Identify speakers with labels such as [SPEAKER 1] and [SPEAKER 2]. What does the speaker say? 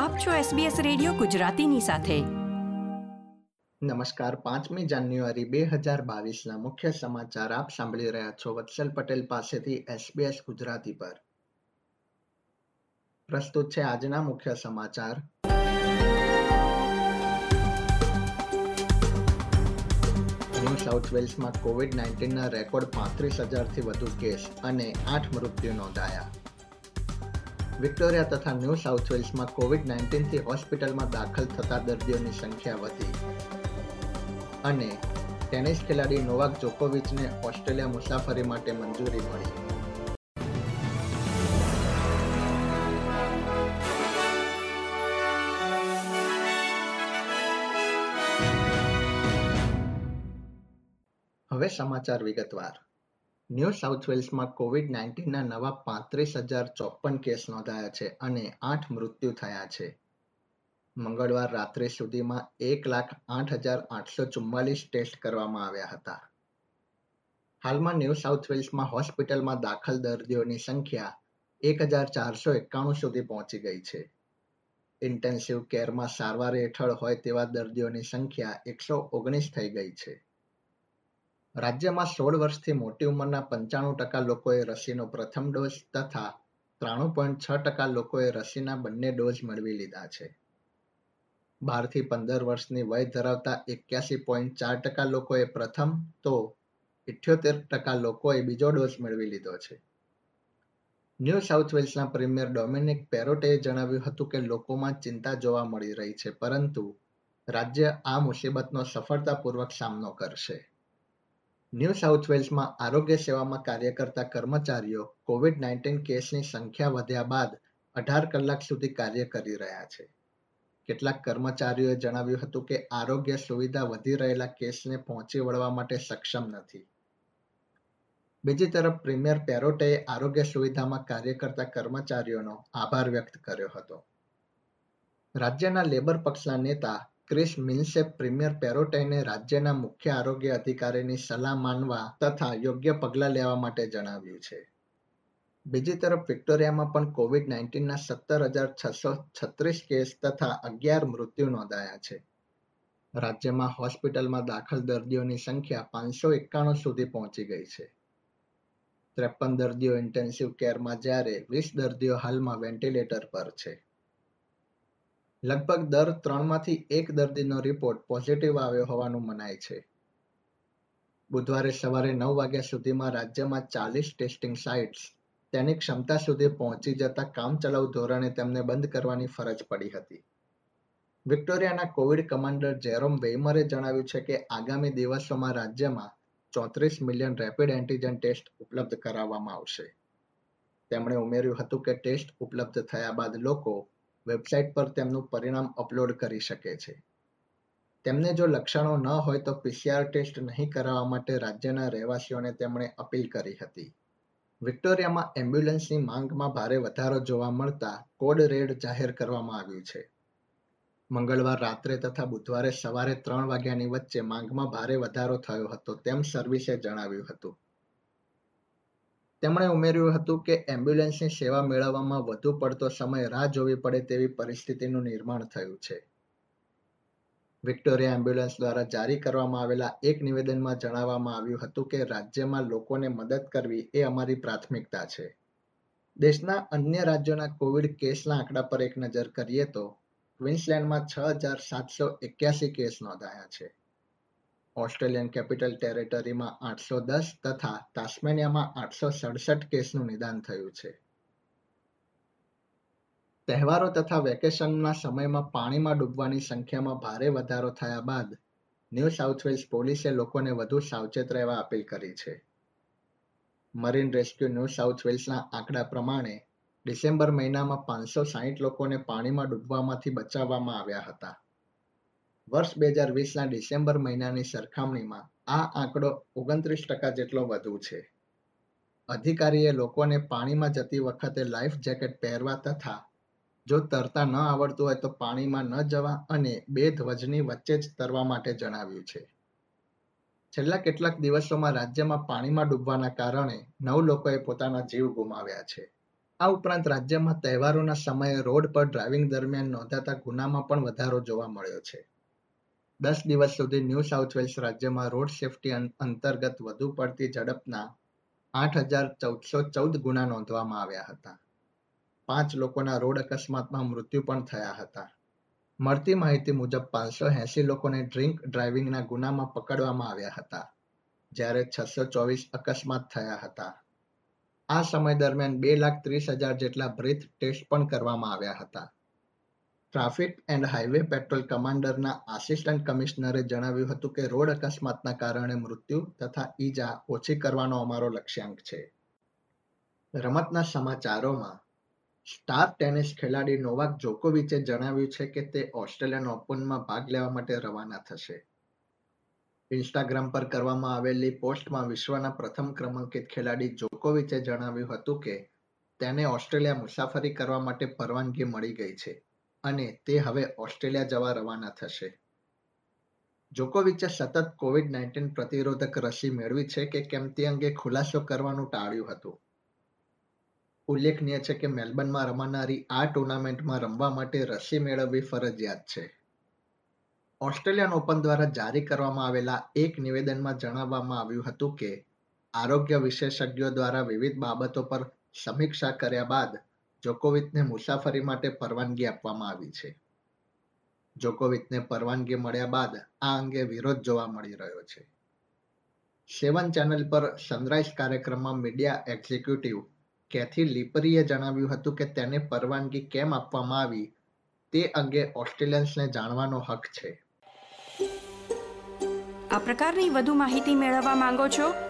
[SPEAKER 1] આપ છો SBS radio ગુજરાતીની સાથે.
[SPEAKER 2] નમસ્કાર, પાંચમી જાન્યુઆરી બે હજાર બાવીસના મુખ્ય સમાચાર આપ સાંભળી રહ્યા છો વત્સલ પટેલ પાસેથી SBS ગુજરાતી પર. પ્રસ્તુત છે આજના મુખ્ય સમાચાર. ન્યૂ સાઉથ વેલ્સમાં કોવિડ નાઇન્ટીનના રેકોર્ડ પાંત્રીસ હજારથી વધુ કેસ અને આઠ મૃત્યુ નોંધાયા. વિક્ટોરિયા તથા ન્યૂ સાઉથ વેલ્સમાં કોવિડ નાઇન્ટીનથી હોસ્પિટલમાં દાખલ થતા દર્દીઓની સંખ્યા વધી. અને ટેનિસ ખેલાડી નોવાક જોકોવિચને ઓસ્ટ્રેલિયા મુસાફરી માટે મંજૂરી મળી. હવે સમાચાર વિગતવાર. ન્યૂ સાઉથ વેલ્સમાં કોવિડ નાઇન્ટીનના નવા પાંત્રીસ હજાર ચોપન કેસ નોંધાયા છે અને આઠ મૃત્યુ થયા છે. મંગળવાર રાત્રે સુધીમાં એક લાખ આઠ હજાર આઠસો ચુમ્માલીસ ટેસ્ટ કરવામાં આવ્યા હતા. હાલમાં ન્યૂ સાઉથ વેલ્સમાં હોસ્પિટલમાં દાખલ દર્દીઓની સંખ્યા એક હજાર ચારસો એકાણું સુધી પહોંચી ગઈ છે. ઇન્ટેન્સિવ કેરમાં સારવાર હેઠળ હોય તેવા દર્દીઓની સંખ્યા એકસો ઓગણીસ થઈ ગઈ છે. રાજ્યમાં સોળ વર્ષથી મોટી ઉંમરના પંચાણું ટકા લોકોએ રસીનો પ્રથમ ડોઝ તથા ત્રાણું પોઈન્ટ છ ટકા લોકોએ રસીના બંને ડોઝ મેળવી લીધા છે. બારથી પંદર વર્ષની વય ધરાવતા એક્યાસી પોઈન્ટ ચાર ટકા લોકોએ પ્રથમ તો ઇઠ્યોતેર ટકા લોકોએ બીજો ડોઝ મેળવી લીધો છે. ન્યૂ સાઉથ વેલ્સના પ્રીમિયર ડોમિનિક પેરોટેએ જણાવ્યું હતું કે લોકોમાં ચિંતા જોવા મળી રહી છે, પરંતુ રાજ્ય આ મુસીબતનો સફળતાપૂર્વક સામનો કરશે. ન્યૂ સાઉથ વેલ્સમાં આરોગ્ય સેવામાં કાર્ય કરતા કર્મચારીઓ કોવિડ નાઇન્ટીન કેસની સંખ્યા વધ્યા બાદ અઢાર કલાક સુધી કાર્ય કરી રહ્યા છે. કેટલાક કર્મચારીઓએ જણાવ્યું હતું કે આરોગ્ય સુવિધા વધી રહેલા કેસને પહોંચી વળવા માટે સક્ષમ નથી. બીજી તરફ, પ્રીમિયર પેરોટેએ આરોગ્ય સુવિધામાં કાર્ય કરતા કર્મચારીઓનો આભાર વ્યક્ત કર્યો હતો. રાજ્યના લેબર પક્ષના નેતા ક્રિસ મિન્સે પ્રીમિયર પેરોટાઈને રાજ્યના મુખ્ય આરોગ્ય અધિકારીની સલાહ માનવા તથા યોગ્ય પગલાં લેવા માટે જણાવ્યું છે. બીજી તરફ વિક્ટોરિયામાં પણ કોવિડ નાઇન્ટીનના સત્તર હજાર છસો છત્રીસ કેસ તથા અગિયાર મૃત્યુ નોંધાયા છે. રાજ્યમાં હોસ્પિટલમાં દાખલ દર્દીઓની સંખ્યા પાંચસો એકાણું સુધી પહોંચી ગઈ છે. ત્રેપન દર્દીઓ ઇન્ટેન્સિવ કેરમાં જ્યારે વીસ દર્દીઓ હાલમાં વેન્ટિલેટર પર છે. લગભગ દર ત્રણમાંથી એક દર્દીનો રિપોર્ટ પોઝિટિવ આવ્યો હોવાનું મનાય છે. બુધવારે સવારે નવ વાગ્યા સુધીમાં રાજ્યમાં ચાલીસ ટેસ્ટિંગ સાઇટ્સ તેની ક્ષમતા સુધી પહોંચી જતા કામચલાઉ ધોરણે તેમને બંધ કરવાની ફરજ પડી હતી. વિક્ટોરિયાના કોવિડ કમાન્ડર જેરોમ વેઇમરે જણાવ્યું છે કે આગામી દિવસોમાં રાજ્યમાં ચોત્રીસ મિલિયન રેપિડ એન્ટીજન ટેસ્ટ ઉપલબ્ધ કરાવવામાં આવશે. તેમણે ઉમેર્યું હતું કે ટેસ્ટ ઉપલબ્ધ થયા બાદ લોકો વેબસાઇટ પર તેમનું પરિણામ અપલોડ કરી શકે છે. તેમને જો લક્ષણો ન હોય તો પીસીઆર ટેસ્ટ નહીં કરાવવા માટે રાજ્યના રહેવાસીઓને તેમણે અપીલ કરી હતી. વિક્ટોરિયામાં એમ્બ્યુલન્સની માંગમાં ભારે વધારો જોવા મળતા કોડ રેડ જાહેર કરવામાં આવ્યું છે. મંગળવાર રાત્રે તથા બુધવારે સવારે ત્રણ વાગ્યાની વચ્ચે માંગમાં ભારે વધારો થયો હતો તેમ સર્વિસે જણાવ્યું હતું. તેમણે ઉમેર્યું હતું કે એમ્બ્યુલન્સની સેવા મેળવવામાં વધુ પડતો સમય રાહ જોવી પડે તેવી પરિસ્થિતિનું નિર્માણ થયું છે. વિક્ટોરિયા એમ્બ્યુલન્સ દ્વારા જારી કરવામાં આવેલા એક નિવેદનમાં જણાવવામાં આવ્યું હતું કે રાજ્યમાં લોકોને મદદ કરવી એ અમારી પ્રાથમિકતા છે. દેશના અન્ય રાજ્યોના કોવિડ કેસના આંકડા પર એક નજર કરીએ તો ક્વિન્સલેન્ડમાં છ હજાર સાતસો એક્યાસી કેસ નોંધાયા છે. ઓસ્ટ્રેલિયન કેપિટલ ટેરેટરીમાં આઠસો દસ તથા તાસ્મેનિયામાં આઠસો સડસઠ કેસનું નિદાન થયું છે. તહેવારો તથા વેકેશનના સમયમાં પાણીમાં ડૂબવાની સંખ્યામાં ભારે વધારો થયા બાદ ન્યૂ સાઉથ વેલ્સ પોલીસે લોકોને વધુ સાવચેત રહેવા અપીલ કરી છે. મરીન રેસ્ક્યુ ન્યૂ સાઉથ વેલ્સના આંકડા પ્રમાણે ડિસેમ્બર મહિનામાં પાંચસો સાહીઠ લોકોને પાણીમાં ડૂબવામાંથી બચાવવામાં આવ્યા હતા. વર્ષ બે હજાર વીસના ડિસેમ્બર મહિનાની સરખામણીમાં આ આંકડો ઓગણત્રીસ ટકા જેટલો વધુ છે. અધિકારીએ લોકોને પાણીમાં જતી વખતે લાઈફ જેકેટ પહેરવા તથા જો તરતા ન આવડતું હોય તો પાણીમાં ન જવા અને બે ધ્વજની વચ્ચે જ તરવા માટે જણાવ્યું છે. છેલ્લા કેટલાક દિવસોમાં રાજ્યમાં પાણીમાં ડૂબવાના કારણે નવ લોકોએ પોતાના જીવ ગુમાવ્યા છે. આ ઉપરાંત રાજ્યમાં તહેવારોના સમયે રોડ પર ડ્રાઇવિંગ દરમિયાન નોંધાતા ગુનામાં પણ વધારો જોવા મળ્યો છે. દસ દિવસ સુધી ન્યૂ સાઉથ વેલ્સ રાજ્યમાં રોડ સેફટી અંતર્ગત વધુ પડતી ઝડપના આઠ હજાર ચૌદસો ચૌદ ગુના નોંધવામાં આવ્યા હતા. પાંચ લોકોના રોડ અકસ્માતમાં મૃત્યુ પણ થયા હતા. મળતી માહિતી મુજબ પાંચસો એસી લોકોને ડ્રિંક ડ્રાઇવિંગના ગુનામાં પકડવામાં આવ્યા હતા, જ્યારે છસો ચોવીસ અકસ્માત થયા હતા. આ સમય દરમિયાન બે લાખ ત્રીસ હજાર જેટલા બ્રીથ ટેસ્ટ પણ કરવામાં આવ્યા હતા. ટ્રાફિક એન્ડ હાઈવે પેટ્રોલ કમાન્ડરના આસિસ્ટન્ટ કમિશનરે જણાવ્યું હતું કે રોડ અકસ્માતના કારણે મૃત્યુ તથા ઈજા ઓછી કરવાનો અમારો લક્ષ્યાંક છે. રમતના સમાચારોમાં, સ્ટાર ટેનિસ ખેલાડી નોવાક જોકોવિચે જણાવ્યું છે કે તે ઓસ્ટ્રેલિયન ઓપનમાં ભાગ લેવા માટે રવાના થશે. ઇન્સ્ટાગ્રામ પર કરવામાં આવેલી પોસ્ટમાં વિશ્વના પ્રથમ ક્રમાંકિત ખેલાડી જોકોવિચે જણાવ્યું હતું કે, તેને ઓસ્ટ્રેલિયા મુસાફરી કરવા માટે પરવાનગી મળી ગઈ છે. અને તે હવે ઓસ્ટ્રેલિયા જવા રવાના થશે. જોકોવિચે સતત કોવિડ નાઇન્ટીન પ્રતિરોધક રસી મેળવી છે કે કેમ તે અંગે ખુલાસો કરવાનું ટાળ્યું હતું. ઉલ્લેખનીય છે કે મેલબર્નમાં રમાનારી આ ટુર્નામેન્ટમાં રમવા માટે રસી મેળવવી ફરજિયાત છે. ઓસ્ટ્રેલિયન ઓપન દ્વારા જારી કરવામાં આવેલા એક નિવેદનમાં જણાવવામાં આવ્યું હતું કે, આરોગ્ય વિશેષજ્ઞો દ્વારા વિવિધ બાબતો પર સમીક્ષા કર્યા બાદ જોકોવિચને મુસાફરી માટે પરવાનગી આપવામાં આવી છે. જોકોવિચને પરવાનગી મળ્યા બાદ આ અંગે વિરોધ જોવા મળી રહ્યો છે. સેવન ચેનલ પર સનરાઈઝ કાર્યક્રમમાં મીડિયા એક્ઝિક્યુટિવ કેથી લિપરીએ જણાવ્યું હતું કે તેને પરવાનગી કેમ આપવામાં આવી તે અંગે ઓસ્ટ્રેલિયન્સને જાણવાનો હક છે.
[SPEAKER 1] આ પ્રકારની વધુ માહિતી મેળવવા માંગો છો